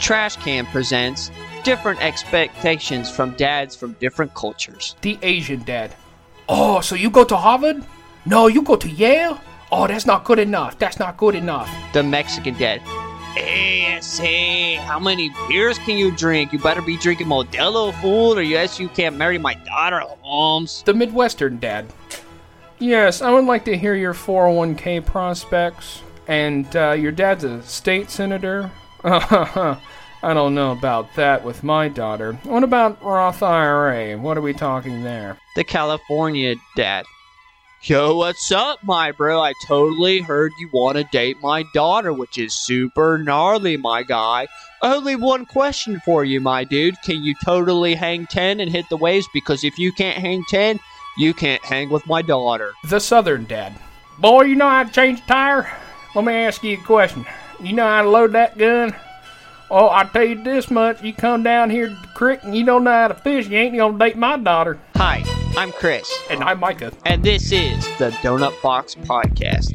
Trash Can presents different expectations from dads from different cultures. The Asian dad. Oh, so you go to Harvard? No, you go to Yale? Oh, that's not good enough. That's not good enough. The Mexican dad. Hey, say, how many beers can you drink? You better be drinking Modelo, fool, or else you can't marry my daughter, Holmes. The Midwestern dad. Yes, I would like to hear your 401k prospects. And uh, your dad's a state senator? I don't know about that with my daughter. What about Roth IRA? What are we talking there? The California dad. Yo, what's up, my bro? I totally heard you want to date my daughter, which is super gnarly, my guy. Only one question for you, my dude. Can you totally hang 10 and hit the waves? Because if you can't hang 10, you can't hang with my daughter. The Southern dad. Boy, you know how to change a tire? Let me ask you a question. You know how to load that gun? Oh, I tell you this much: you come down here to the creek and you don't know how to fish, you ain't gonna date my daughter. Hi, I'm Chris, And I'm Micah. and this is the Doughnut Box Podcast.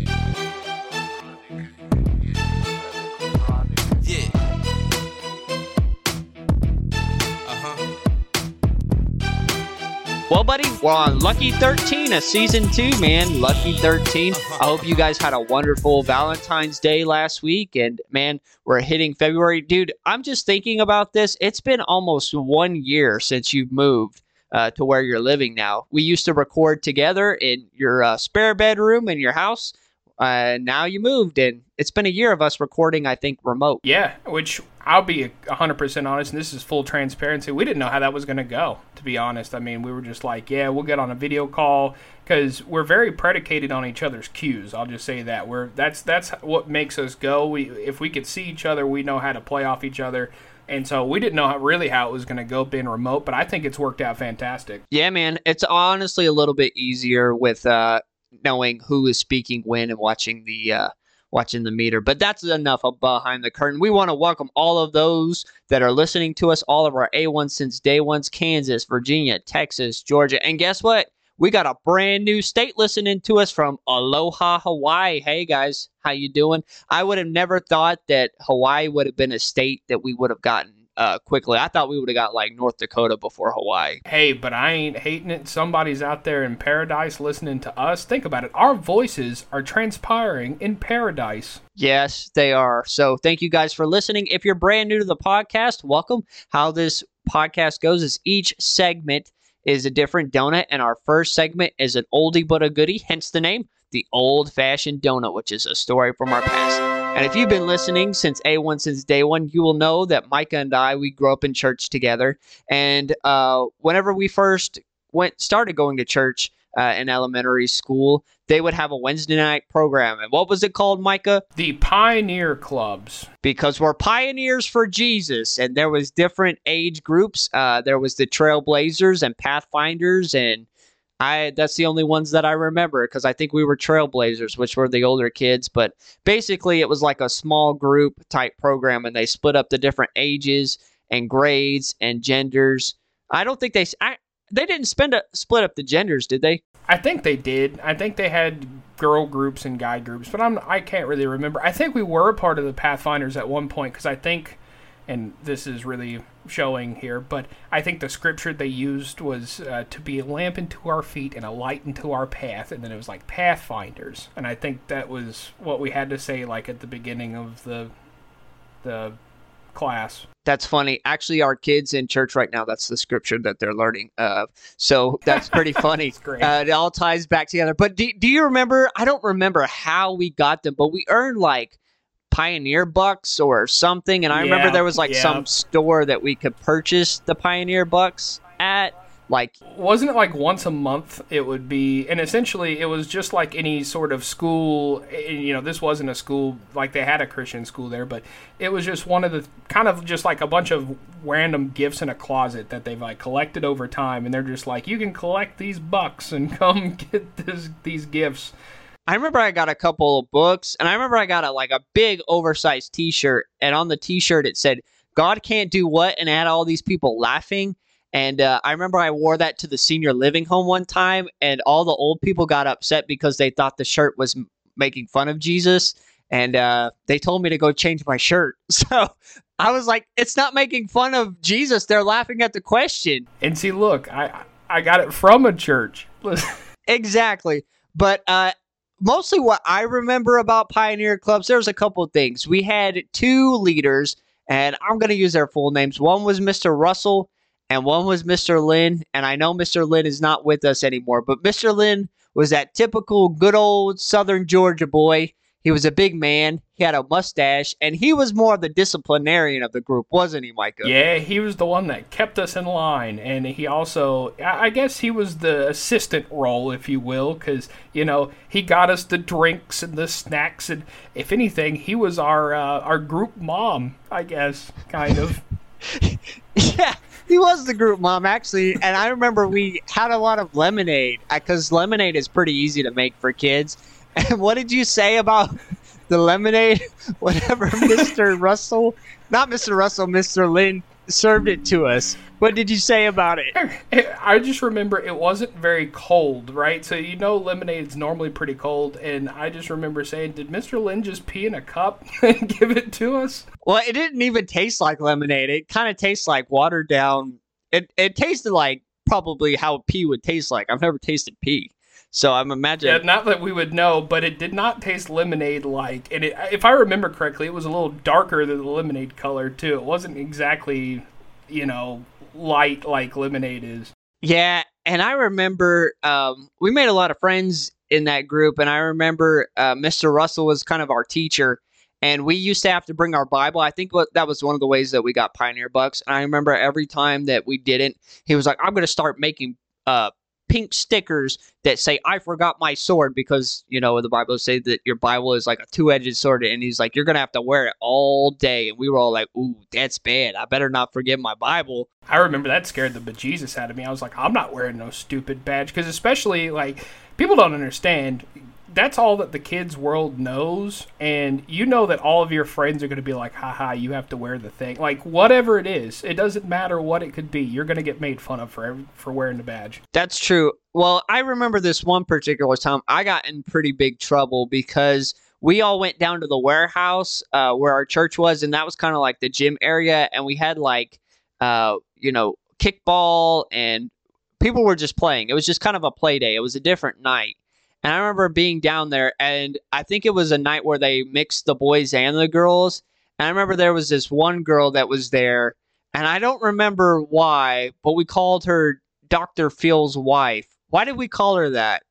Well, buddy, we're on Lucky 13 of season two, man. Lucky 13. I hope you guys had a wonderful Valentine's Day last week. And man, we're hitting February. Dude, I'm just thinking about this. It's been almost one year since you've moved uh, to where you're living now. We used to record together in your uh, spare bedroom in your house. Uh, now you moved, and it's been a year of us recording, I think, remote. Yeah, which I'll be 100% honest, and this is full transparency. We didn't know how that was going to go, to be honest. I mean, we were just like, yeah, we'll get on a video call because we're very predicated on each other's cues. I'll just say that. We're that's that's what makes us go. We if we could see each other, we know how to play off each other. And so we didn't know how, really how it was going to go being remote, but I think it's worked out fantastic. Yeah, man. It's honestly a little bit easier with uh, knowing who is speaking when and watching the uh, watching the meter. But that's enough of behind the curtain. We want to welcome all of those that are listening to us, all of our A1 since day ones, Kansas, Virginia, Texas, Georgia, and guess what? We got a brand new state listening to us from Aloha, Hawaii. Hey guys, how you doing? I would have never thought that Hawaii would have been a state that we would have gotten uh, quickly. I thought we would have got like North Dakota before Hawaii. Hey, but I ain't hating it. Somebody's out there in paradise listening to us. Think about it. Our voices are transpiring in paradise. Yes, they are. So thank you guys for listening. If you're brand new to the podcast, welcome. How this podcast goes is each segment is a different donut, and our first segment is an oldie but a goodie, hence the name, the old fashioned donut, which is a story from our past. And if you've been listening since A1 since day one, you will know that Micah and I we grew up in church together. And uh, whenever we first went started going to church uh, in elementary school, they would have a Wednesday night program. And what was it called, Micah? The Pioneer Clubs. because we're pioneers for Jesus, and there was different age groups. Uh, there was the Trailblazers and Pathfinders, and I that's the only ones that I remember because I think we were Trailblazers, which were the older kids. But basically, it was like a small group type program, and they split up the different ages and grades and genders. I don't think they I, they didn't spend a, split up the genders, did they? I think they did. I think they had girl groups and guy groups, but I'm I can't really remember. I think we were a part of the Pathfinders at one point because I think, and this is really showing here, but I think the scripture they used was uh, to be a lamp unto our feet and a light unto our path, and then it was like Pathfinders, and I think that was what we had to say like at the beginning of the the class. That's funny. Actually, our kids in church right now, that's the scripture that they're learning. Uh, so that's pretty funny. great. Uh, it all ties back together. But do, do you remember? I don't remember how we got them, but we earned like Pioneer Bucks or something. And I remember there was like yeah. some store that we could purchase the Pioneer Bucks at. Like, wasn't it like once a month it would be and essentially it was just like any sort of school eh, you know this wasn't a school like they had a christian school there but it was just one of the kind of just like a bunch of random gifts in a closet that they've like collected over time and they're just like you can collect these bucks and come get this these gifts I remember I got a couple of books, and I remember I got a like a big oversized T-shirt, and on the T-shirt it said "God can't do what," and had all these people laughing. And uh, I remember I wore that to the senior living home one time, and all the old people got upset because they thought the shirt was m- making fun of Jesus, and uh, they told me to go change my shirt. So I was like, it's not making fun of Jesus. They're laughing at the question. And see, look, I I got it from a church. exactly. But uh, mostly what I remember about Pioneer Clubs, there's a couple of things. We had two leaders, and I'm going to use their full names. One was Mr. Russell, and one was Mr. Lynn. And I know Mr. Lynn is not with us anymore, but Mr. Lynn was that typical good old Southern Georgia boy. He was a big man. He had a mustache, and he was more of the disciplinarian of the group, wasn't he, Micah? Yeah, he was the one that kept us in line, and he also, I guess, he was the assistant role, if you will, because you know he got us the drinks and the snacks, and if anything, he was our uh, our group mom, I guess, kind of. yeah, he was the group mom actually, and I remember we had a lot of lemonade because lemonade is pretty easy to make for kids. And what did you say about the lemonade? Whatever Mr. Russell, not Mr. Russell, Mr. Lynn served it to us. What did you say about it? I just remember it wasn't very cold, right? So you know lemonade's normally pretty cold, and I just remember saying, "Did Mr. Lynn just pee in a cup and give it to us?" Well, it didn't even taste like lemonade. It kind of tastes like watered down. It it tasted like probably how pee would taste like. I've never tasted pee. So I'm imagining. Yeah, not that we would know, but it did not taste lemonade like. And it, if I remember correctly, it was a little darker than the lemonade color too. It wasn't exactly, you know, light like lemonade is. Yeah, and I remember um, we made a lot of friends in that group, and I remember uh, Mr. Russell was kind of our teacher, and we used to have to bring our Bible. I think what, that was one of the ways that we got Pioneer Bucks. And I remember every time that we didn't, he was like, "I'm going to start making uh, pink stickers that say "I forgot my sword" because you know the Bible say that your Bible is like a two-edged sword, and he's like, "You're gonna have to wear it all day." And we were all like, "Ooh, that's bad. I better not forget my Bible." I remember that scared the bejesus out of me. I was like, "I'm not wearing no stupid badge," because especially like people don't understand that's all that the kids world knows and you know that all of your friends are going to be like haha you have to wear the thing. Like whatever it is it doesn't matter what it could be you're going to get made fun of for for wearing the badge. That's true. Well i remember this one particular time i got in pretty big trouble because we all went down to the warehouse uh, where our church was and that was kind of like the gym area and we had like uh, you know kickball and people were just playing. It was just kind of a play day. It was a different night and I remember being down there, and I think it was a night where they mixed the boys and the girls. And I remember there was this one girl that was there, and I don't remember why, but we called her Dr. Phil's wife. Why did we call her that?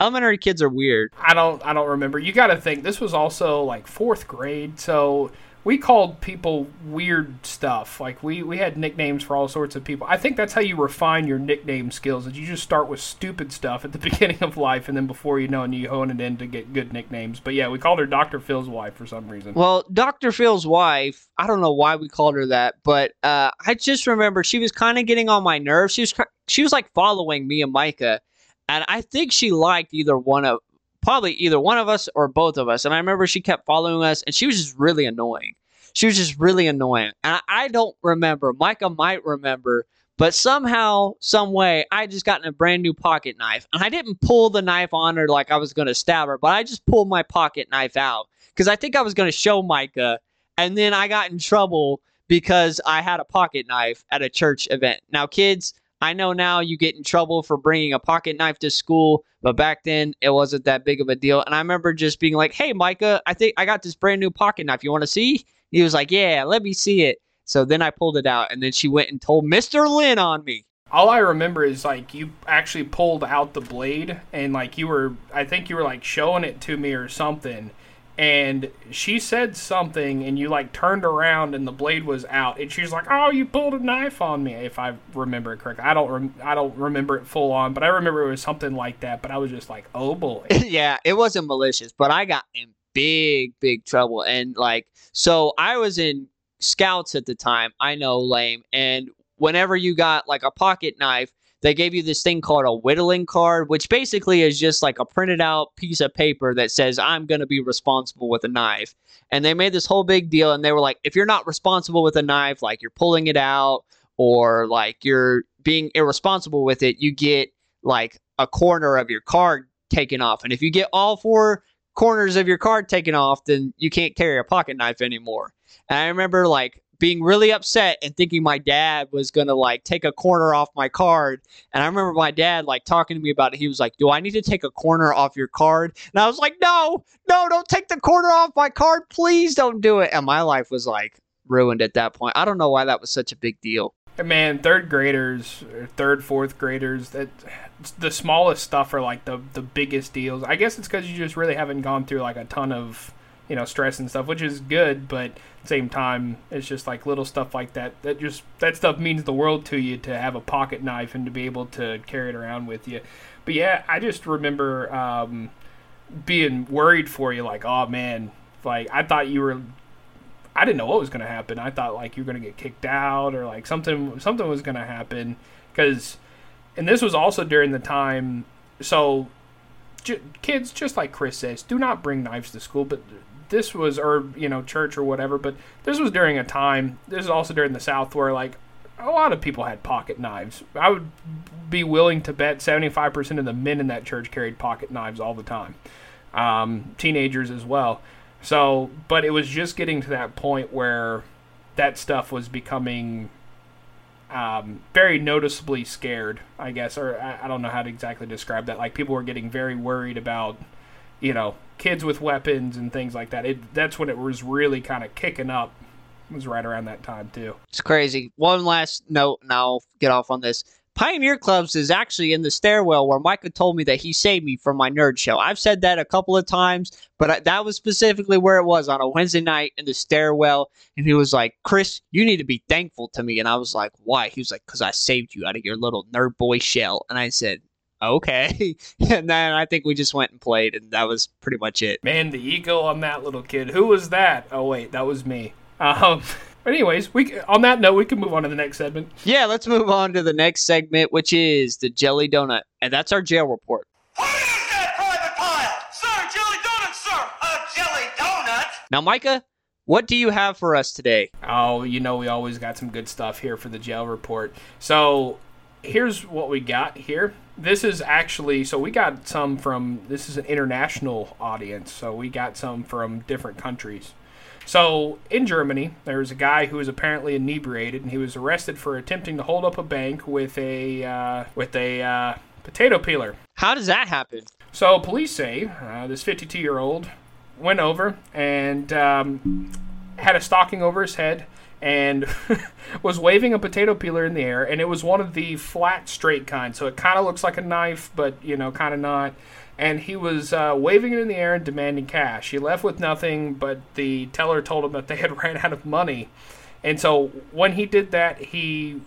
Elementary kids are weird. I don't I don't remember. You got to think this was also like 4th grade, so we called people weird stuff. Like we we had nicknames for all sorts of people. I think that's how you refine your nickname skills. Is you just start with stupid stuff at the beginning of life, and then before you know, and you hone it in to get good nicknames. But yeah, we called her Doctor Phil's wife for some reason. Well, Doctor Phil's wife. I don't know why we called her that, but uh, I just remember she was kind of getting on my nerves. She was she was like following me and Micah, and I think she liked either one of probably either one of us or both of us. And I remember she kept following us, and she was just really annoying. She was just really annoying. And I, don't remember. Micah might remember, but somehow, some way, I just gotten a brand new pocket knife, and I didn't pull the knife on her like I was gonna stab her, but I just pulled my pocket knife out because I think I was gonna show Micah, and then I got in trouble because I had a pocket knife at a church event. Now, kids, I know now you get in trouble for bringing a pocket knife to school, but back then it wasn't that big of a deal. And I remember just being like, "Hey, Micah, I think I got this brand new pocket knife. You want to see?" He was like, "Yeah, let me see it." So then I pulled it out, and then she went and told Mister Lynn on me. All I remember is like you actually pulled out the blade, and like you were, I think you were like showing it to me or something, and she said something and you like turned around and the blade was out and she's like oh you pulled a knife on me if i remember it correctly. I don't rem- i don't remember it full on but i remember it was something like that but i was just like oh boy. Yeah it wasn't malicious but i got in big big trouble and like so i was in scouts at the time i know lame and whenever you got like a pocket knife they gave you this thing called a whittling card, which basically is just like a printed out piece of paper that says, I'm going to be responsible with a knife. And they made this whole big deal. And they were like, if you're not responsible with a knife, like you're pulling it out or like you're being irresponsible with it, you get like a corner of your card taken off. And if you get all four corners of your card taken off, then you can't carry a pocket knife anymore. And I remember like being really upset and thinking my dad was gonna like take a corner off my card. And I remember my dad like talking to me about it. He was like, "Do I need to take a corner off your card?" And I was like, "No, no, don't take the corner off my card. Please don't do it." And my life was like ruined at that point. I don't know why that was such a big deal. Man, third graders, third, fourth graders, that the smallest stuff are like the the biggest deals. I guess it's because you just really haven't gone through like a ton of you know stress and stuff, which is good. But same time, it's just like little stuff like that that just that stuff means the world to you to have a pocket knife and to be able to carry it around with you. But yeah, I just remember um, being worried for you, like, oh man, like I thought you were I didn't know what was going to happen. I thought like you were going to get kicked out or like something something was going to happen because and this was also during the time so kids just like Chris says do not bring knives to school but this was or you know church or whatever but this was during a time this is also during the south where like a lot of people had pocket knives. I would be willing to bet 75% of the men in that church carried pocket knives all the time. Um, teenagers as well. So, but it was just getting to that point where that stuff was becoming um, very noticeably scared, I guess, or I, I don't know how to exactly describe that. Like people were getting very worried about, you know, kids with weapons and things like that. It that's when it was really kind of kicking up. It was right around that time too. It's crazy. One last note, and I'll get off on this. Pioneer Clubs is actually in the stairwell where Micah told me that he saved me from my nerd show. I've said that a couple of times, but I, that was specifically where it was on a Wednesday night in the stairwell. And he was like, Chris, you need to be thankful to me. And I was like, why? He was like, because I saved you out of your little nerd boy shell. And I said, okay. and then I think we just went and played, and that was pretty much it. Man, the ego on that little kid. Who was that? Oh wait, that was me. Um, but anyways, we on that note, we can move on to the next segment. Yeah, let's move on to the next segment, which is the Jelly Donut. And that's our jail report. What is that, Private Pyle? Sir, jelly donut, sir! A jelly donut? Now, Micah, what do you have for us today? Oh, you know we always got some good stuff here for the jail report. So here's what we got here. This is actually so we got some from this is an international audience, so we got some from different countries. So in Germany, there was a guy who was apparently inebriated, and he was arrested for attempting to hold up a bank with a uh, with a uh, potato peeler. How does that happen? So police say uh, this 52 year old went over and um, had a stocking over his head and was waving a potato peeler in the air, and it was one of the flat, straight kind. So it kind of looks like a knife, but you know, kind of not. And he was uh, waving it in the air and demanding cash. He left with nothing, but the teller told him that they had ran out of money. And so when he did that, he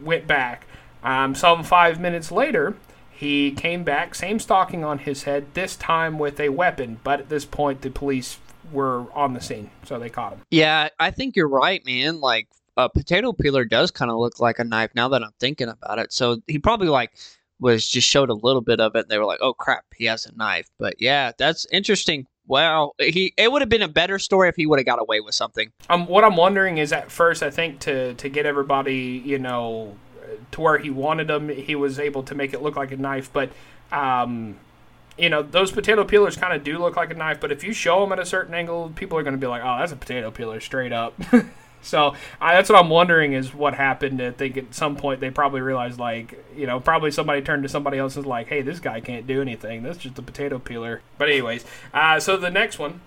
went back. Um, some five minutes later, he came back, same stocking on his head, this time with a weapon. But at this point, the police were on the scene, so they caught him. Yeah, I think you're right, man. Like a potato peeler does kind of look like a knife now that I'm thinking about it. So he probably like was just showed a little bit of it. And they were like, "Oh crap, he has a knife." But yeah, that's interesting. Wow, he it would have been a better story if he would have got away with something. Um, what I'm wondering is, at first, I think to to get everybody, you know, to where he wanted them, he was able to make it look like a knife. But, um, you know, those potato peelers kind of do look like a knife. But if you show them at a certain angle, people are going to be like, "Oh, that's a potato peeler, straight up." so I, that's what I'm wondering is what happened. I think at some point they probably realized, like, you know, probably somebody turned to somebody else and was like, "Hey, this guy can't do anything. That's just a potato peeler." But anyways, uh, so the next one,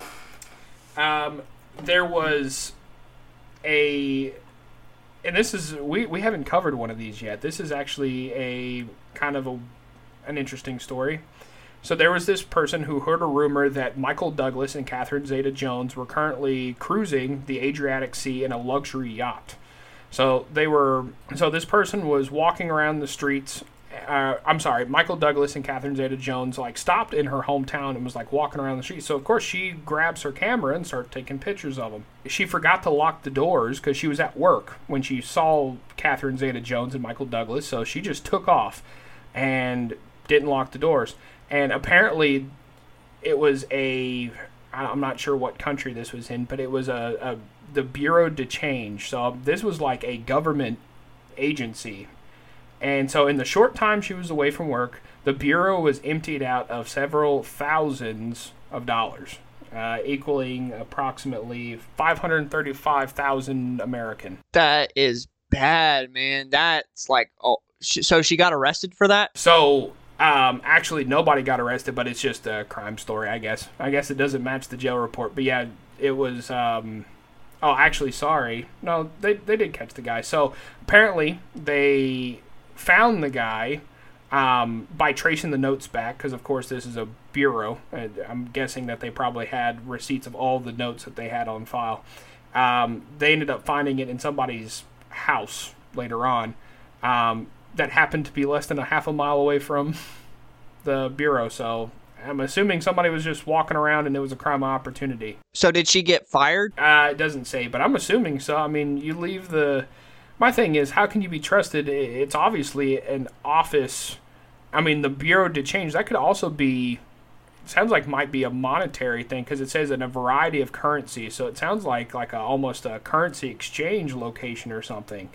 um, there was a and this is we, we haven't covered one of these yet. This is actually a kind of a an interesting story. So there was this person who heard a rumor that Michael Douglas and Catherine Zeta-Jones were currently cruising the Adriatic Sea in a luxury yacht. So they were so this person was walking around the streets uh, I'm sorry, Michael Douglas and Catherine Zeta-Jones like stopped in her hometown and was like walking around the street. So of course she grabs her camera and starts taking pictures of them. She forgot to lock the doors because she was at work when she saw Catherine Zeta-Jones and Michael Douglas. So she just took off and didn't lock the doors. And apparently, it was a I'm not sure what country this was in, but it was a, a the Bureau de Change. So this was like a government agency and so, in the short time she was away from work, the bureau was emptied out of several thousands of dollars. uh, equaling approximately 535,000 American. That is bad, man. That's like, oh, so she got arrested for that? So, um, actually, nobody got arrested, but it's just a crime story, I guess. I guess it doesn't match the jail report, but yeah, it was. Um, oh, actually, sorry. No, they they did catch the guy. So apparently, they found the guy um, by tracing the notes back, because of course this is a bureau. I'm guessing that they probably had receipts of all the notes that they had on file. Um, they ended up finding it in somebody's house later on um, that happened to be less than a half a mile away from the bureau. So I'm assuming somebody was just walking around and it was a crime of opportunity. So did she get fired? Uh, it doesn't say, but I'm assuming so. I mean, you leave the. My thing is, how can you be trusted? It's obviously an office. I mean, the bureau did change. That could also be. Sounds like might be a monetary thing because it says in a variety of currencies. So it sounds like like a, almost a currency exchange location or something.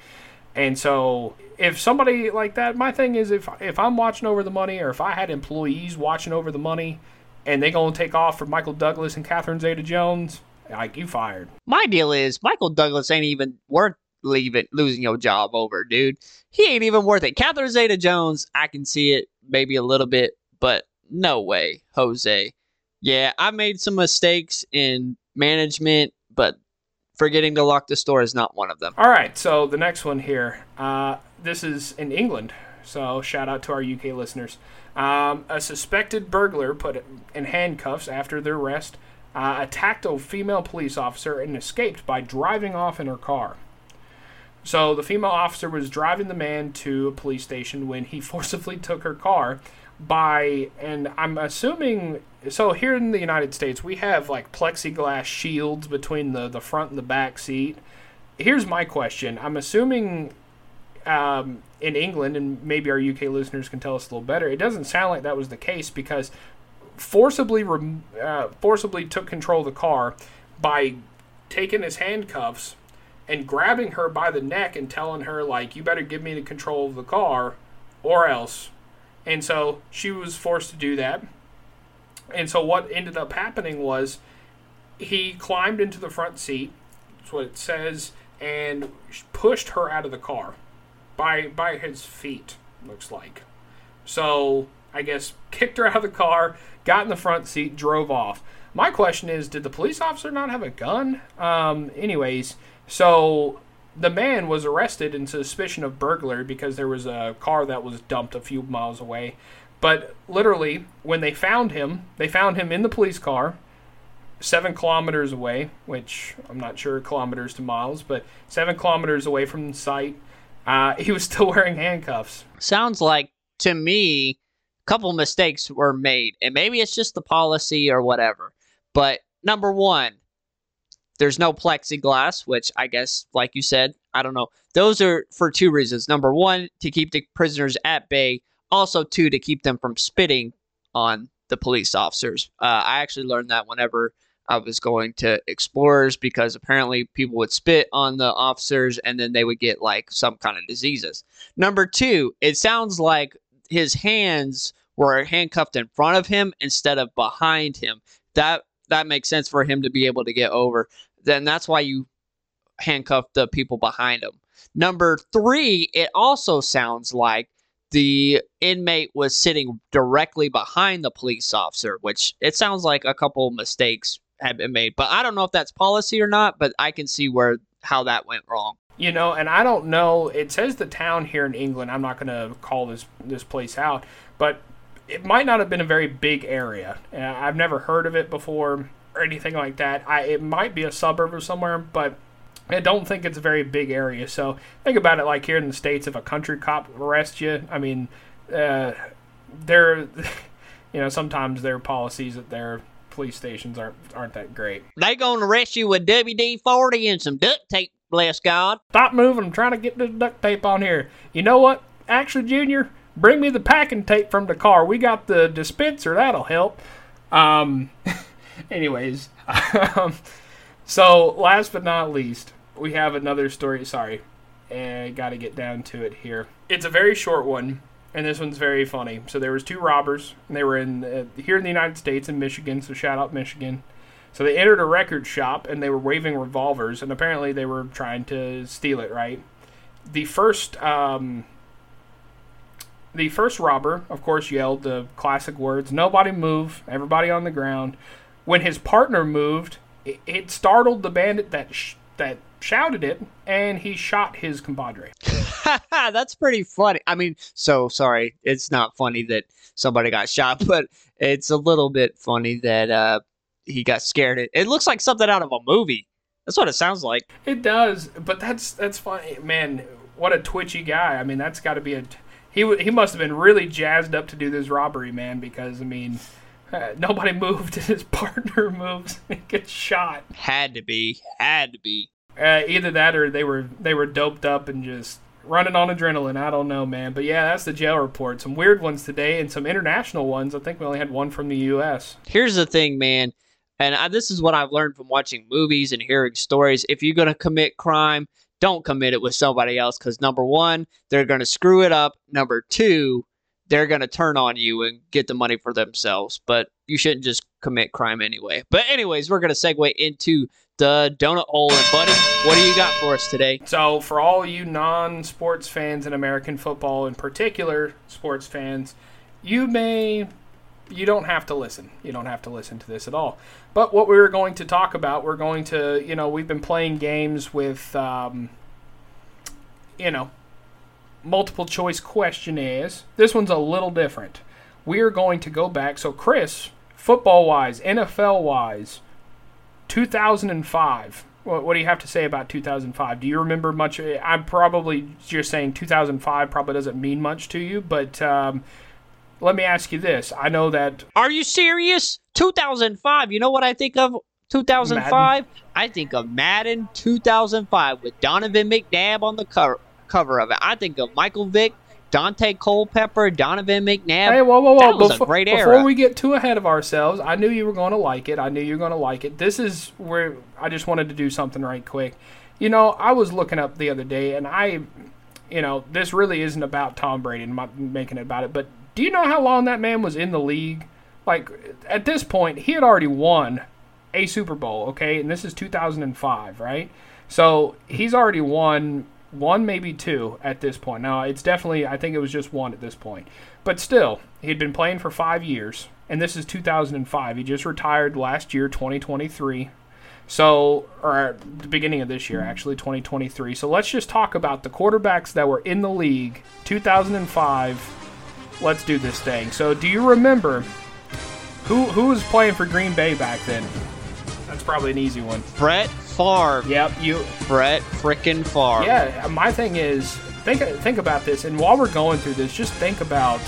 And so, if somebody like that, my thing is, if if I'm watching over the money, or if I had employees watching over the money, and they gonna take off for Michael Douglas and Catherine Zeta-Jones, like you fired. My deal is Michael Douglas ain't even worth leaving losing your job over, dude. He ain't even worth it. Catherine Zeta Jones, I can see it maybe a little bit, but no way, Jose. Yeah, I made some mistakes in management, but forgetting to lock the store is not one of them. All right, so the next one here. Uh, this is in England, so shout out to our UK listeners. Um, a suspected burglar put in handcuffs after their arrest uh, attacked a female police officer and escaped by driving off in her car. So the female officer was driving the man to a police station when he forcibly took her car by and I'm assuming so here in the United States we have like plexiglass shields between the the front and the back seat. Here's my question. I'm assuming um, in England and maybe our UK listeners can tell us a little better. It doesn't sound like that was the case because forcibly rem- uh, forcibly took control of the car by taking his handcuffs and grabbing her by the neck and telling her like you better give me the control of the car or else and so she was forced to do that and so what ended up happening was he climbed into the front seat that's what it says and pushed her out of the car by by his feet looks like so I guess kicked her out of the car, got in the front seat, drove off. My question is, did the police officer not have a gun? Um, anyways, so the man was arrested in suspicion of burglary because there was a car that was dumped a few miles away. But literally, when they found him, they found him in the police car, seven kilometers away, which I'm not sure kilometers to miles, but seven kilometers away from the site. Uh, he was still wearing handcuffs. Sounds like to me a couple mistakes were made, and maybe it's just the policy or whatever. But number one, there's no plexiglass, which I guess, like you said, I don't know. Those are for two reasons. Number one, to keep the prisoners at bay. Also, two, to keep them from spitting on the police officers. Uh, I actually learned that whenever I was going to Explorers because apparently people would spit on the officers and then they would get like some kind of diseases. Number two, it sounds like his hands were handcuffed in front of him instead of behind him. That that makes sense for him to be able to get over. Then that's why you handcuff the people behind him. Number three, it also sounds like the inmate was sitting directly behind the police officer, which it sounds like a couple mistakes have been made. But I don't know if that's policy or not, but I can see where how that went wrong. You know, and I don't know. It says the town here in England. I'm not going to call this this place out, but it might not have been a very big area. Uh, I've never heard of it before or anything like that. I it might be a suburb or somewhere, but I don't think it's a very big area. So think about it like here in the states, if a country cop arrests you, I mean, uh, they're you know sometimes their policies at their police stations aren't aren't that great. They gonna arrest you with WD forty and some duct tape, bless God. Stop moving! I'm trying to get the duct tape on here. You know what? Actually, Junior, bring me the packing tape from the car. We got the dispenser. That'll help. Um, anyways, um, so last but not least, we have another story. Sorry, I got to get down to it here. It's a very short one, and this one's very funny. So there was two robbers, and they were in uh, here in the United States in Michigan. So shout out Michigan. So they entered a record shop and they were waving revolvers, and apparently they were trying to steal it. Right. The first, um, the first robber, of course, yelled the classic words: "Nobody move! Everybody on the ground." When his partner moved, it, it startled the bandit that sh- that shouted it, and he shot his compadre. That's pretty funny. I mean, so sorry, it's not funny that somebody got shot, but it's a little bit funny that uh, he got scared. It, it looks like something out of a movie. That's what it sounds like. It does, but that's that's funny, man. What a twitchy guy. I mean, that's got to be a. He w- he must have been really jazzed up to do this robbery, man. Because I mean, uh, nobody moved, and his partner moves and gets shot. Had to be. Had to be. Uh, either that or they were they were doped up and just running on adrenaline. I don't know, man. But yeah, that's the jail report. Some weird ones today and some international ones. I think we only had one from the U.S. Here's the thing, man. And I, this is what I've learned from watching movies and hearing stories. If you're going to commit crime, don't commit it with somebody else because number one, they're going to screw it up. Number two, they're going to turn on you and get the money for themselves. But you shouldn't just commit crime anyway. But, anyways, we're going to segue into the donut hole. And, buddy, what do you got for us today? So, for all you non sports fans and American football, in particular sports fans, you may. You don't have to listen. You don't have to listen to this at all. But what we're going to talk about, we're going to, you know, we've been playing games with, um, you know, multiple choice questionnaires. This one's a little different. We are going to go back. So, Chris, football wise, NFL wise, 2005. What, what do you have to say about 2005? Do you remember much? I'm probably just saying 2005 probably doesn't mean much to you, but um, let me ask you this. I know that Are you serious? 2005. You know what I think of 2005? I think of Madden 2005 with Donovan McNabb on the cover, cover of it. I think of Michael Vick, Daunte Culpepper, Donovan McNabb. Hey, whoa, whoa, whoa! That was before, a great era. before we get too ahead of ourselves, I knew you were going to like it. I knew you were going to like it. This is where I just wanted to do something right quick. You know, I was looking up the other day, and I, you know, this really isn't about Tom Brady. Not making it about it, but do you know how long that man was in the league? Like at this point, he had already won a Super Bowl. Okay, and this is 2005, right? So he's already won one, maybe two at this point. Now, it's definitely, I think it was just one at this point. But still, he'd been playing for five years, and this is 2005. He just retired last year, 2023. So, or uh, the beginning of this year, actually, 2023. So let's just talk about the quarterbacks that were in the league 2005. Let's do this thing. So, do you remember who who was playing for Green Bay back then? That's probably an easy one. Brett Favre. Yep, you Brett frickin' Favre. yeah, my thing is think think about this, and while we're going through this, just think about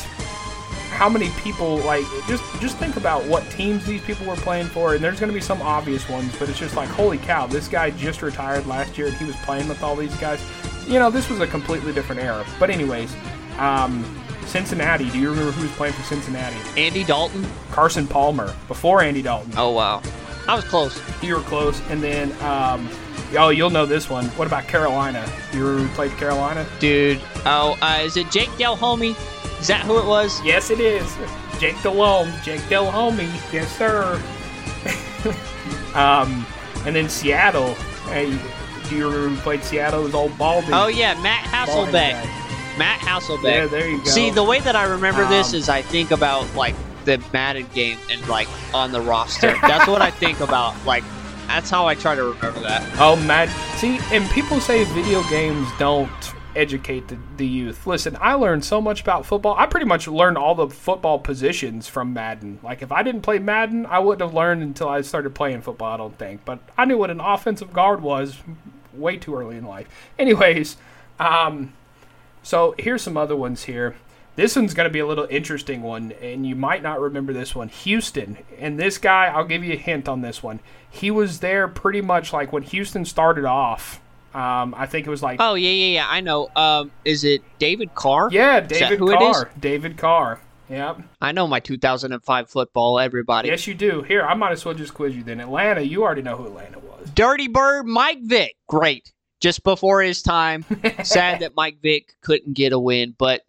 how many people like just just think about what teams these people were playing for, and there's going to be some obvious ones, but it's just like holy cow, this guy just retired last year, and he was playing with all these guys. You know, this was a completely different era. But anyways, um, Cincinnati. Do you remember who was playing for Cincinnati? Andy Dalton. Carson Palmer before Andy Dalton. Oh wow, I was close. You were close, and then. Um, Oh, you'll know this one. What about Carolina? You played Carolina? Dude, oh, uh, is it Jake Delhomme? Is that who it was? Yes, it is. Jake Delhomme. Jake Delhomme. Yes, sir. um, and then Seattle. Hey, do you remember who played Seattle? It was old Baldy. Oh yeah, Matt Hasselbeck. Matt Hasselbeck. There, there you go. See, the way that I remember this Um, is I think about like the Madden game and like on the roster. That's what I think about. Like, that's how I try to remember that. Oh, Matt. See, and people say video games don't educate the, the youth. Listen, I learned so much about football. I pretty much learned all the football positions from Madden. Like, if I didn't play Madden, I wouldn't have learned until I started playing football, I don't think. But I knew what an offensive guard was way too early in life. Anyways, um, so here's some other ones here. This one's going to be a little interesting one, and you might not remember this one. Houston. And this guy, I'll give you a hint on this one. He was there pretty much like when Houston started off. Um, I think it was like, Oh yeah, yeah, yeah. I know. Um, is it David Carr? yeah, David who it is? Carr. David Carr. Yep. I know my 2005 football. Everybody. Yes, you do. Here, I might as well just quiz you then. Atlanta, you already know who Atlanta was. Dirty Bird, Mike Vick. Great. Just before his time. Sad that Mike Vick couldn't get a win, but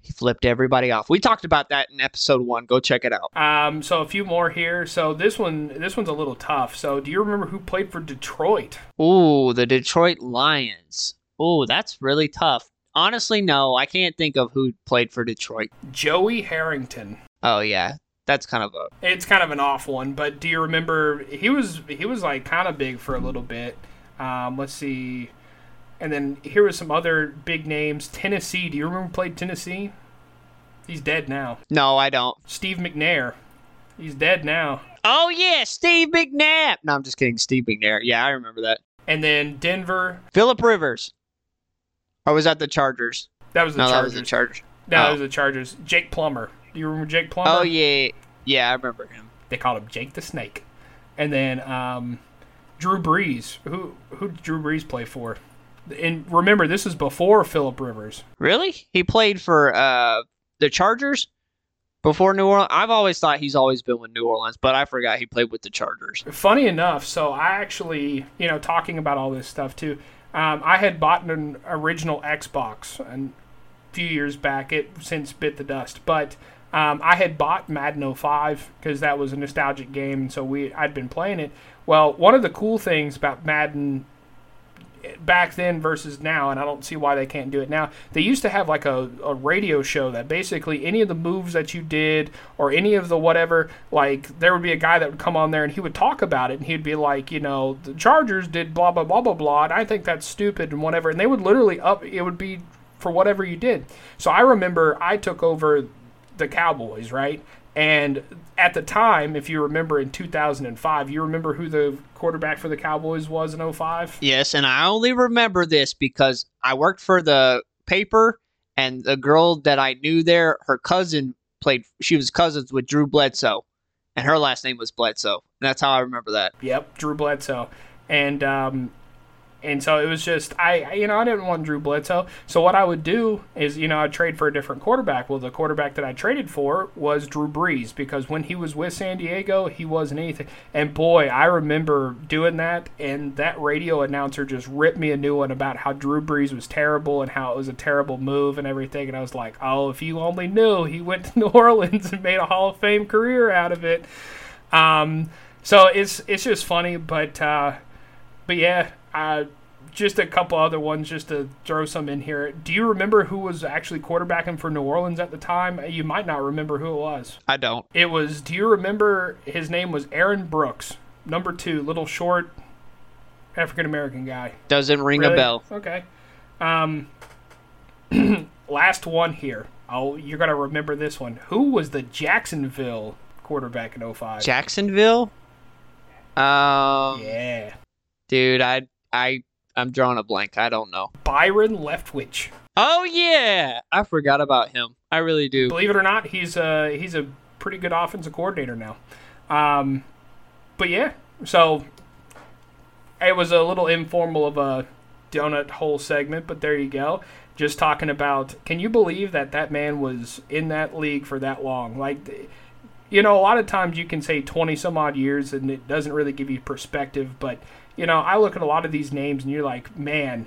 He flipped everybody off. We talked about that in episode one. Go check it out. Um, so a few more here. So this one, this one's a little tough. So do you remember who played for Detroit? Ooh, the Detroit Lions. Ooh, that's really tough. Honestly, no, I can't think of who played for Detroit. Joey Harrington. Oh yeah, that's kind of a It's kind of an off one, but do you remember he was he was like kind of big for a little bit. Um, let's see, and then here was some other big names. Tennessee. Do you remember who played Tennessee? He's dead now. no, I don't. Steve McNair. He's dead now. Oh yeah, Steve McNabb. No, I'm just kidding. Steve McNair. Yeah, I remember that. And then Denver. Philip Rivers. Or was that the Chargers? That was the no, Chargers. that was the Chargers. No, that Oh. was the Chargers. Jake Plummer. Do you remember Jake Plummer? Oh yeah, yeah, I remember him. They called him Jake the Snake. And then um, Drew Brees. Who who did Drew Brees play for? And remember, this is before Philip Rivers. Really? He played for uh the Chargers before New Orleans. I've always thought he's always been with New Orleans, but I forgot he played with the Chargers. Funny enough, so I actually, you know, talking about all this stuff too. Um, I had bought an original Xbox a few years back. It since bit the dust, but um, I had bought Madden 05 because that was a nostalgic game, and so we I'd been playing it. Well, one of the cool things about Madden back then versus now, and I don't see why they can't do it now. They used to have like a, a radio show that basically any of the moves that you did or any of the whatever, like there would be a guy that would come on there and he would talk about it and he'd be like, you know, the Chargers did blah blah blah blah blah, and I think that's stupid and whatever, and they would literally up it would be for whatever you did. So I remember I took over the Cowboys, right? And at the time, if you remember in 2005, you remember who the quarterback for the Cowboys was in 05? Yes, and I only remember this because I worked for the paper, and the girl that I knew there, her cousin played. She was cousins with Drew Bledsoe, and her last name was Bledsoe. And that's how I remember that. Yep, Drew Bledsoe, and um, and so it was just I you know I didn't want Drew Bledsoe. So what I would do is you know I'd trade for a different quarterback. Well, the quarterback that I traded for was Drew Brees because when he was with San Diego, he wasn't anything. And boy, I remember doing that, and that radio announcer just ripped me a new one about how Drew Brees was terrible and how it was a terrible move and everything. And I was like, oh, if you only knew, he went to New Orleans and made a Hall of Fame career out of it. Um, so it's it's just funny, but uh, but yeah, uh, just a couple other ones just to throw some in here. Do you remember who was actually quarterbacking for New Orleans at the time? You might not remember who it was. I don't. It was. Do you remember his name was Aaron Brooks, number two, little short African American guy. Doesn't ring a bell. Okay. Um, last one here. Oh, you're gonna remember this one. Who was the Jacksonville quarterback in 05? Jacksonville. Um, yeah. dude, I I I'm drawing a blank. I don't know. Byron Leftwich. Oh yeah, I forgot about him. I really do. Believe it or not, he's a he's a pretty good offensive coordinator now. Um, but yeah, so it was a little informal of a donut hole segment, but there you go. Just talking about, can you believe that that man was in that league for that long? Like, you know, a lot of times you can say 20 some odd years and it doesn't really give you perspective, but, you know, I look at a lot of these names and you're like, man,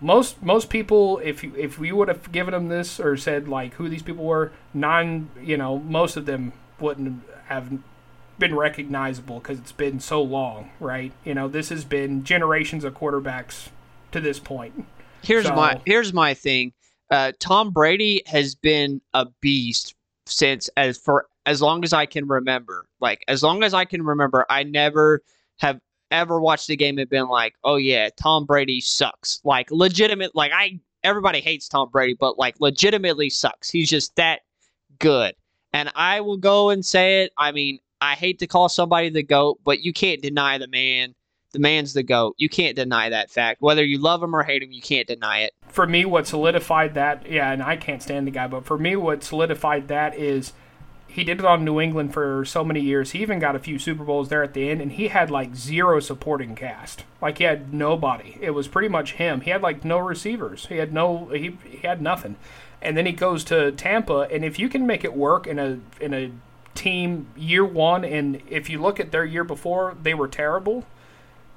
most most people if you, if we would have given them this or said like who these people were non you know most of them wouldn't have been recognizable because it's been so long right you know this has been generations of quarterbacks to this point Here's So- my here's my thing. Uh, Tom Brady has been a beast since as for as long as I can remember. Like as long as I can remember, I never have ever watched a game and been like, "Oh yeah, Tom Brady sucks." Like legitimate. Like I everybody hates Tom Brady, but like legitimately sucks. He's just that good. And I will go and say it. I mean, I hate to call somebody the goat, but you can't deny the man. The man's the goat. You can't deny that fact. Whether you love him or hate him, you can't deny it. for me what solidified that yeah and i can't stand the guy but for me what solidified that is he did it on new england for so many years. He even got a few super bowls there at the end and he had like zero supporting cast. Like he had nobody. It was pretty much him. He had like no receivers. He had no he, he had nothing. And then he goes to tampa and if you can make it work in a in a team year one and if you look at their year before they were terrible.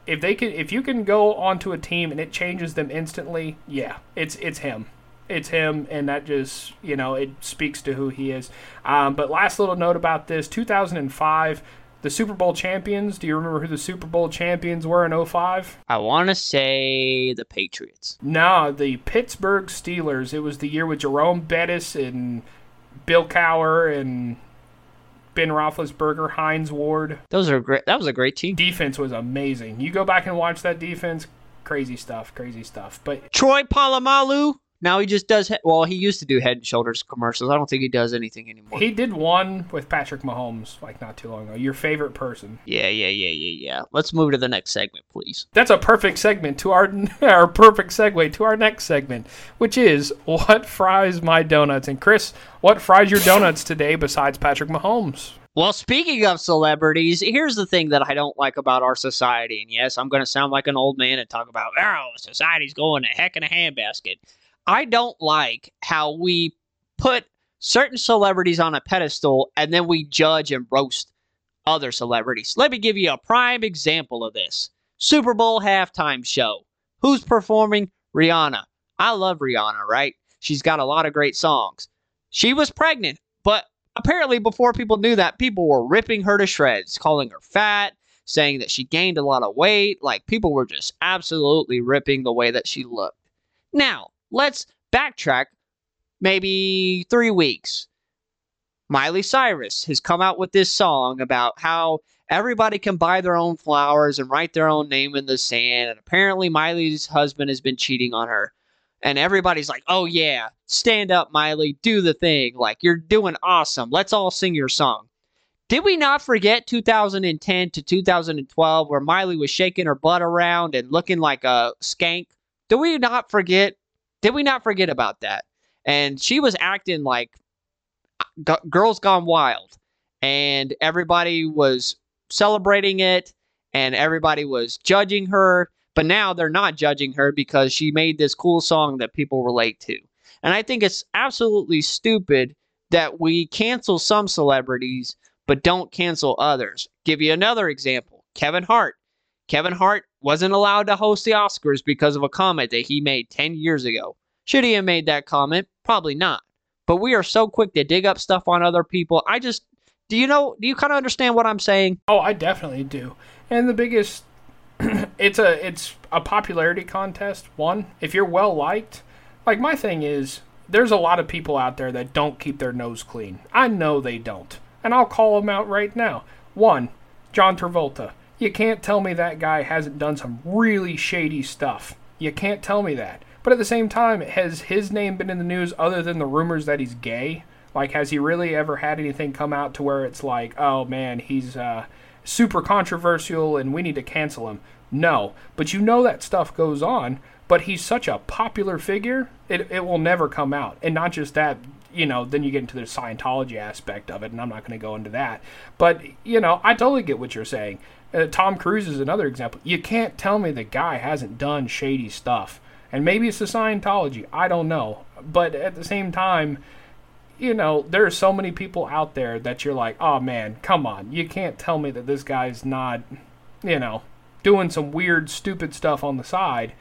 If they can if you can go onto a team and it changes them instantly, yeah, it's it's him. It's him, and that just you know it speaks to who he is. Um, but last little note about this: 2005, the Super Bowl champions. Do you remember who the Super Bowl champions were in 05? I want to say the Patriots. No, the Pittsburgh Steelers. It was the year with Jerome Bettis and Bill Cowher and Ben Roethlisberger, Hines Ward. Those are great. That was a great team. Defense was amazing. You go back and watch that defense. Crazy stuff. Crazy stuff. But Troy Polamalu. Now he just does. Well, he used to do Head and Shoulders commercials. I don't think he does anything anymore. he did one with Patrick Mahomes like not too long ago. Your favorite person. yeah, yeah, yeah, yeah, yeah. Let's move to the next segment, please. That's a perfect segment to our our perfect segue to our next segment, which is what fries my donuts. And Chris, what fries your donuts today besides Patrick Mahomes? Well, speaking of celebrities, here's the thing that I don't like about our society. And yes, I'm going to sound like an old man and talk about, oh, society's going to heck in a handbasket. I don't like how we put certain celebrities on a pedestal and then we judge and roast other celebrities. Let me give you a prime example of this Super Bowl halftime show. Who's performing? Rihanna. I love Rihanna, right? She's got a lot of great songs. She was pregnant, but apparently before people knew that, people were ripping her to shreds, calling her fat, saying that she gained a lot of weight. Like people were just absolutely ripping the way that she looked. Now, let's backtrack maybe three weeks. Miley Cyrus has come out with this song about how everybody can buy their own flowers and write their own name in the sand. And apparently, Miley's husband has been cheating on her. And everybody's like, oh, yeah, stand up, Miley, do the thing. Like, you're doing awesome. Let's all sing your song. Did we not forget 2010 to 2012 where Miley was shaking her butt around and looking like a skank? Do we not forget? Did we not forget about that? And she was acting like uh, G- Girls Gone Wild, and everybody was celebrating it, and everybody was judging her. But now they're not judging her because she made this cool song that people relate to. And I think it's absolutely stupid that we cancel some celebrities but don't cancel others. Give you another example Kevin Hart. Kevin Hart wasn't allowed to host the Oscars because of a comment that he made 10 years ago. Should he have made that comment? Probably not. But we are so quick to dig up stuff on other people. I just, do you know, do you kind of understand what I'm saying? Oh, I definitely do. And the biggest it's a it's a popularity contest. One, if you're well liked, like my thing is there's a lot of people out there that don't keep their nose clean. I know they don't. And I'll call them out right now. One, John Travolta. You can't tell me that guy hasn't done some really shady stuff. You can't tell me that. But at the same time, has his name been in the news other than the rumors that he's gay? Like, has he really ever had anything come out to where it's like, oh man, he's uh, super controversial and we need to cancel him? No. But you know that stuff goes on. But he's such a popular figure, it, it will never come out. And not just that, you know, then you get into the Scientology aspect of it, and I'm not going to go into that. But, you know, I totally get what you're saying. Uh, Tom Cruise is another example. You can't tell me the guy hasn't done shady stuff. And maybe it's the Scientology. I don't know. But at the same time, you know, there are so many people out there that you're like, oh man, come on. You can't tell me that this guy's not, you know, doing some weird, stupid stuff on the side,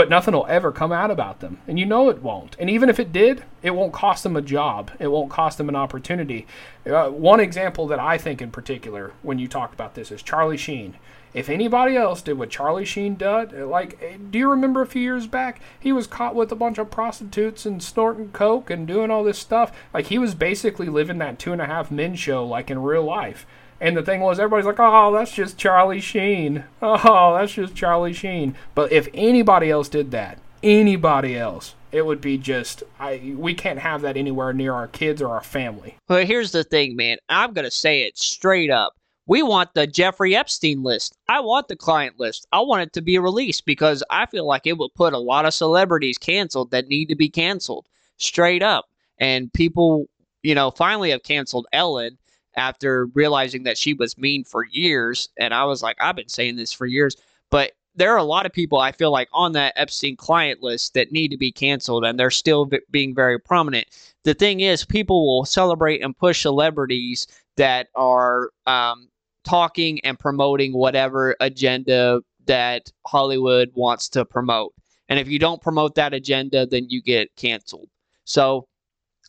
but nothing will ever come out about them. And you know it won't. And even if it did, it won't cost them a job, it won't cost them an opportunity. Uh, one example that I think in particular when you talked about this is Charlie Sheen. If anybody else did what Charlie Sheen did, like, do you remember a few years back? He was caught with a bunch of prostitutes and snorting coke and doing all this stuff. Like, he was basically living that two and a half men show, like in real life. And the thing was, everybody's like, oh, that's just Charlie Sheen. Oh, that's just Charlie Sheen. But if anybody else did that, anybody else, it would be just, I, we can't have that anywhere near our kids or our family. Well, here's the thing, man. I'm going to say it straight up. We want the Jeffrey Epstein list. I want the client list. I want it to be released because I feel like it will put a lot of celebrities canceled that need to be canceled straight up. And people, you know, finally have canceled Ellen after realizing that she was mean for years. And I was like, I've been saying this for years. But there are a lot of people I feel like on that Epstein client list that need to be canceled, and they're still v- being very prominent. The thing is, people will celebrate and push celebrities that are um, talking and promoting whatever agenda that Hollywood wants to promote. And if you don't promote that agenda, then you get canceled. So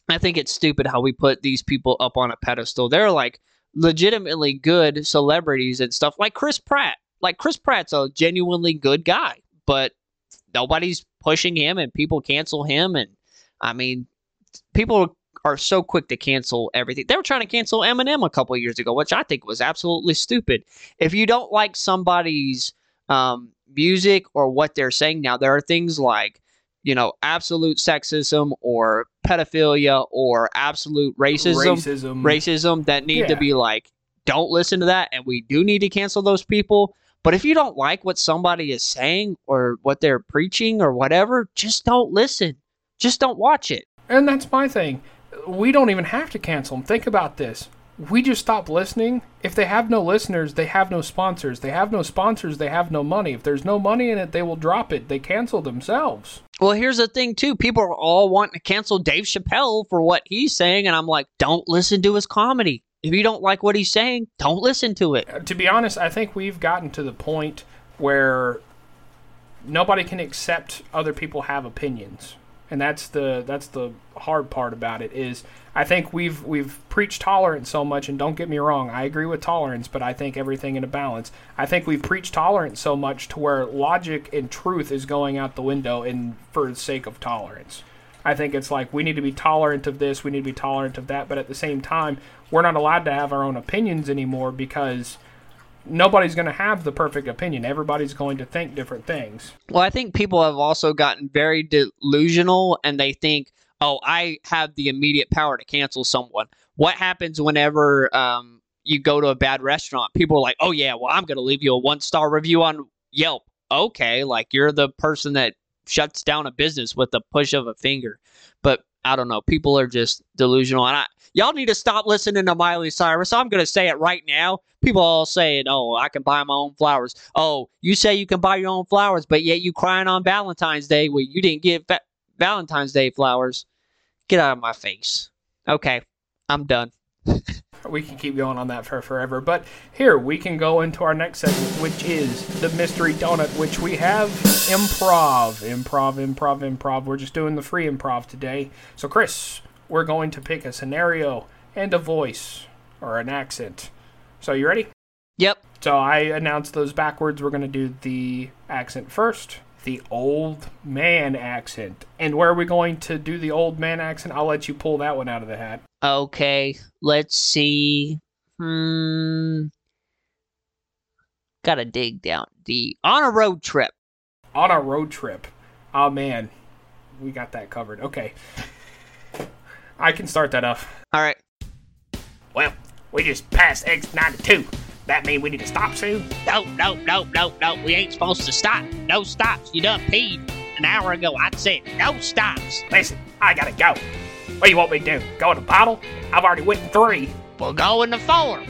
I think it's stupid how we put these people up on a pedestal. They're like legitimately good celebrities and stuff, like Chris Pratt. Like Chris Pratt's a genuinely good guy, but nobody's pushing him and people cancel him. And I mean, people are so quick to cancel everything. They were trying to cancel Eminem a couple years ago, which I think was absolutely stupid. If you don't like somebody's um, music or what they're saying now, there are things like, you know, absolute sexism or pedophilia or absolute racism, Racism. racism that need to be like, don't listen to that. And we do need to cancel those people. But if you don't like what somebody is saying or what they're preaching or whatever, just don't listen. Just don't watch it. And that's my thing. We don't even have to cancel them. Think about this. We just stop listening. If they have no listeners, they have no sponsors. They have no sponsors, they have no money. If there's no money in it, they will drop it. They cancel themselves. Well, here's the thing, too. People are all wanting to cancel Dave Chappelle for what he's saying. And I'm like, don't listen to his comedy. If you don't like what he's saying, don't listen to it. To be honest, I think we've gotten to the point where nobody can accept other people have opinions. And that's the that's the hard part about it is I think we've we've preached tolerance so much and don't get me wrong, I agree with tolerance, but I think everything in a balance. I think we've preached tolerance so much to where logic and truth is going out the window in for the sake of tolerance. I think it's like we need to be tolerant of this, we need to be tolerant of that, but at the same time, we're not allowed to have our own opinions anymore because nobody's going to have the perfect opinion. Everybody's going to think different things. Well, I think people have also gotten very delusional and they think, oh, I have the immediate power to cancel someone. What happens whenever um, you go to a bad restaurant? People are like, oh, yeah, well, I'm going to leave you a one star review on Yelp. Okay, like you're the person that shuts down a business with the push of a finger. But I don't know. People are just delusional. And I, y'all need to stop listening to Miley Cyrus. I'm going to say it right now. People all saying, oh, I can buy my own flowers. Oh, you say you can buy your own flowers, but yet you crying on Valentine's Day where you didn't get va- Valentine's Day flowers. Get out of my face. Okay, I'm done. We can keep going on that for forever. But here, we can go into our next segment, which is the mystery donut, which we have improv. Improv, improv, improv. We're just doing the free improv today. So, Chris, we're going to pick a scenario and a voice or an accent. So, you ready? Yep. So I announced those backwards. We're going to do the accent first, the old man accent. And where are we going to do the old man accent? I'll let you pull that one out of the hat. Okay, let's see. Hmm. Gotta dig down deep. On a road trip. On a road trip. Oh man, we got that covered. Okay. I can start that off. All right. Well, we just passed X92. That mean we need to stop soon? No, no, no, no, no. We ain't supposed to stop. No stops. You done peed an hour ago. I said no stops. Listen, I gotta go. What do you want me to do? Go in the bottle? I've already went in three. We'll go in the four.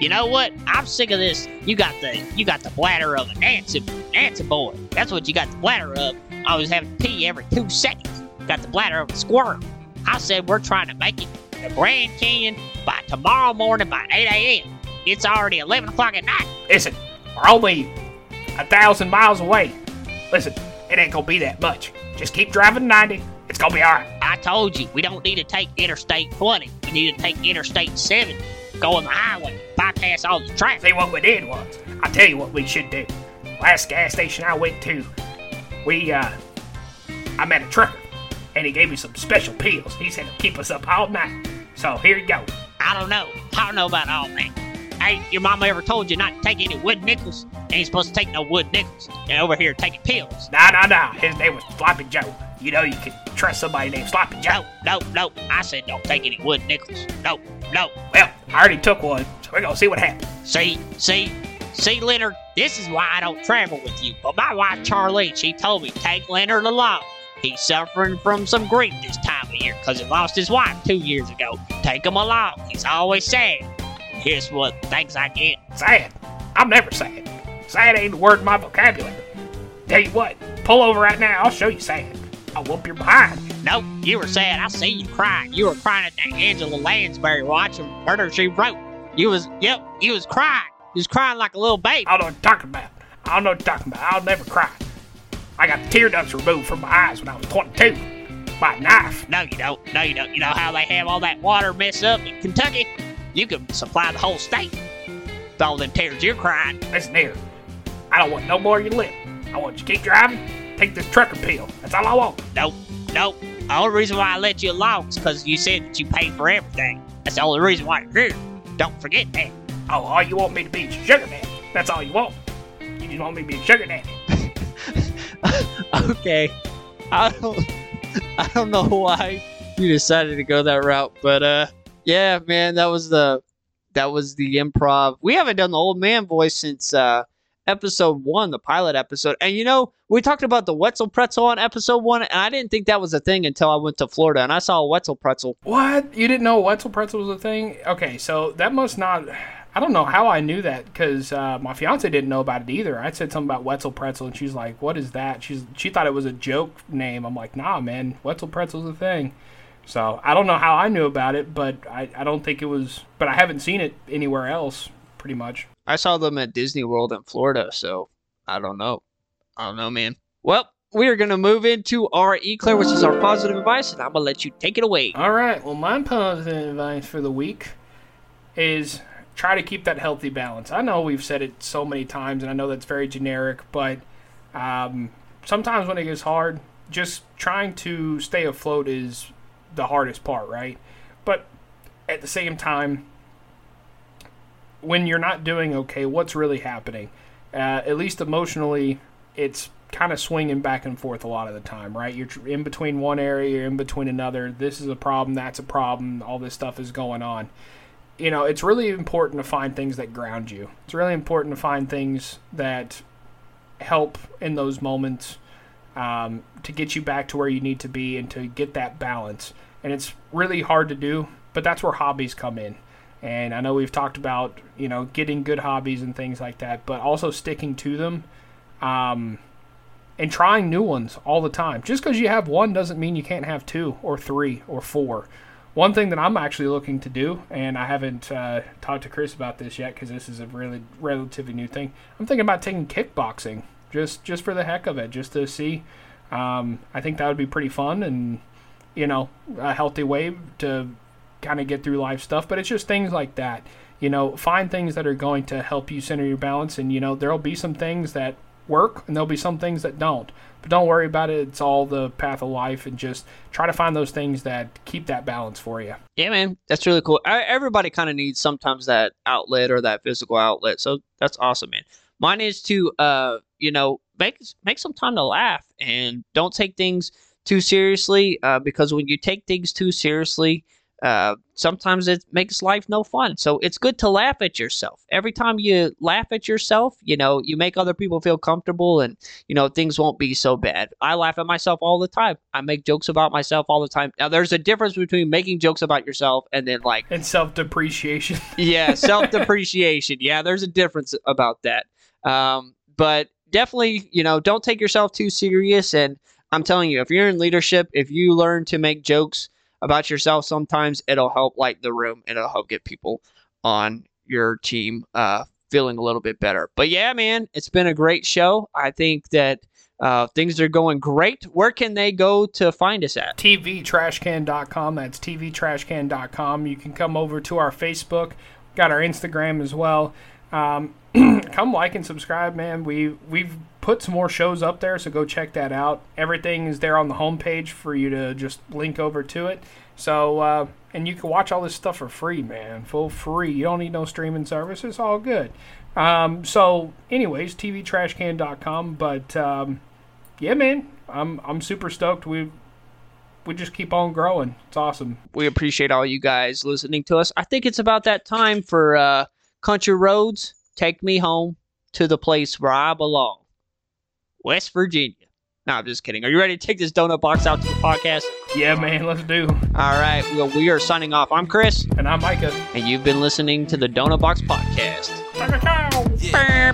You know what? I'm sick of this. You got the you got the bladder of a Nancy Nancy boy. That's what you got the bladder of. I was having to pee every two seconds. Got the bladder of a squirrel. I said we're trying to make it to Grand Canyon by tomorrow morning by 8 a.m. It's already 11 o'clock at night. Listen, we're only a thousand miles away. Listen, it ain't gonna be that much. Just keep driving 90. It's gonna be alright. I told you we don't need to take Interstate 20. We need to take Interstate 7. Go on the highway, bypass all the traffic. See what we did was, I tell you what we should do. Last gas station I went to, we uh, I met a trucker, and he gave me some special pills. He said it'll keep us up all night. So here you go. I don't know. I don't know about all that. Hey, your mama ever told you not to take any wood nickels? Ain't supposed to take no wood nickels. And over here taking pills. Nah, nah, nah. His name was Sloppy Joe. You know you can trust somebody named Sloppy Joe. No, no, no. I said don't take any wood nickels. No, no. Well, I already took one, so we're gonna see what happens. See, see, see, Leonard, this is why I don't travel with you. But my wife, Charlene, she told me take Leonard along. He's suffering from some grief this time of year because he lost his wife two years ago. Take him along. He's always sad. Here's what things I get. Sad. I'm never sad. Sad ain't a word in my vocabulary. Tell you what, pull over right now. I'll show you sad. I'll whoop your behind. Nope, you were sad. I see you crying. You were crying at that Angela Lansbury watching Murder She Wrote. You was, yep, you was crying. You was crying like a little baby. I don't know what you're talking about. I don't know what you're talking about. I'll never cry. I got the tear ducts removed from my eyes when I was 22 by a knife. No, you don't. No, you don't. You know how they have all that water mess up in Kentucky? You can supply the whole state with all them tears you're crying. Listen here, I don't want no more of your lip. I want you to keep driving. Take this trucker pill. That's all I want. Nope, nope. The only reason why I let you along is because you said that you pay for everything. That's the only reason why you're here. Don't forget that. Oh, all you want me to be is your sugar daddy. That's all you want. You just want me to be a sugar daddy. okay. I don't I don't know why you decided to go that route, but uh yeah, man, that was the that was the improv. We haven't done the old man voice since uh episode 1, the pilot episode. And you know, we talked about the Wetzel pretzel on episode 1, and I didn't think that was a thing until I went to Florida and I saw a Wetzel pretzel. What? You didn't know Wetzel pretzel was a thing? Okay, so that must not. I don't know how I knew that because uh, my fiance didn't know about it either. I said something about Wetzel pretzel, and she's like, "What is that?" She's she thought it was a joke name. I'm like, "Nah, man, Wetzel pretzel's a thing." So I don't know how I knew about it, but I, I don't think it was. But I haven't seen it anywhere else, pretty much. I saw them at Disney World in Florida, so I don't know. I don't know, man. Well, we are going to move into our eclair, which is our positive advice, and I'm going to let you take it away. All right. Well, my positive advice for the week is try to keep that healthy balance. I know we've said it so many times, and I know that's very generic, but um, sometimes when it gets hard, just trying to stay afloat is the hardest part, right? But at the same time, when you're not doing okay, what's really happening? Uh, at least emotionally, it's kind of swinging back and forth a lot of the time, right? You're in between one area, you're in between another. This is a problem, that's a problem. All this stuff is going on. You know, it's really important to find things that ground you. It's really important to find things that help in those moments um, to get you back to where you need to be and to get that balance. And it's really hard to do, but that's where hobbies come in. And I know we've talked about, you know, getting good hobbies and things like that, but also sticking to them. Um, and trying new ones all the time. Just because you have one doesn't mean you can't have two or three or four. One thing that I'm actually looking to do, and I haven't uh, talked to Chris about this yet because this is a really relatively new thing. I'm thinking about taking kickboxing just just for the heck of it, just to see. Um, I think that would be pretty fun and you know a healthy way to kind of get through life stuff. But it's just things like that. You know, find things that are going to help you center your balance, and you know there'll be some things that work and there'll be some things that don't. But don't worry about it. It's all the path of life and just try to find those things that keep that balance for you. Yeah, man, that's really cool. I, everybody kind of needs sometimes that outlet or that physical outlet. So that's awesome, man. Mine is to, uh, you know, make make some time to laugh and don't take things too seriously. Uh, because when you take things too seriously, uh, sometimes it makes life no fun. So it's good to laugh at yourself. Every time you laugh at yourself, you know, you make other people feel comfortable and, you know, things won't be so bad. I laugh at myself all the time. I make jokes about myself all the time. Now, there's a difference between making jokes about yourself and then, like, And self depreciation. yeah, self depreciation. Yeah, there's a difference about that. Um, but definitely, you know, don't take yourself too serious. And I'm telling you, if you're in leadership, if you learn to make jokes about yourself, sometimes it'll help light the room and it'll help get people on your team uh, feeling a little bit better. But yeah, man, it's been a great show. I think that uh, things are going great. Where can they go to find us at? TVTrashcan.com. That's TVTrashcan.com. You can come over to our Facebook. Got our Instagram as well. Um, come like and subscribe, man. We we've put some more shows up there, so go check that out. Everything is there on the homepage for you to just link over to it. So uh, and you can watch all this stuff for free, man, full free. You don't need no streaming service. It's all good. Um, so, anyways, TVTrashcan.com. But um, yeah, man, I'm I'm super stoked. We we just keep on growing. It's awesome. We appreciate all you guys listening to us. I think it's about that time for uh, Country Roads. Take me home to the place where I belong, West Virginia. No, I'm just kidding. Are you ready to take this donut box out to the podcast? Yeah, man, let's do. All right. Well, we are signing off. I'm Chris, And I'm Micah. and you've been listening to the Doughnut Box Podcast. Yeah.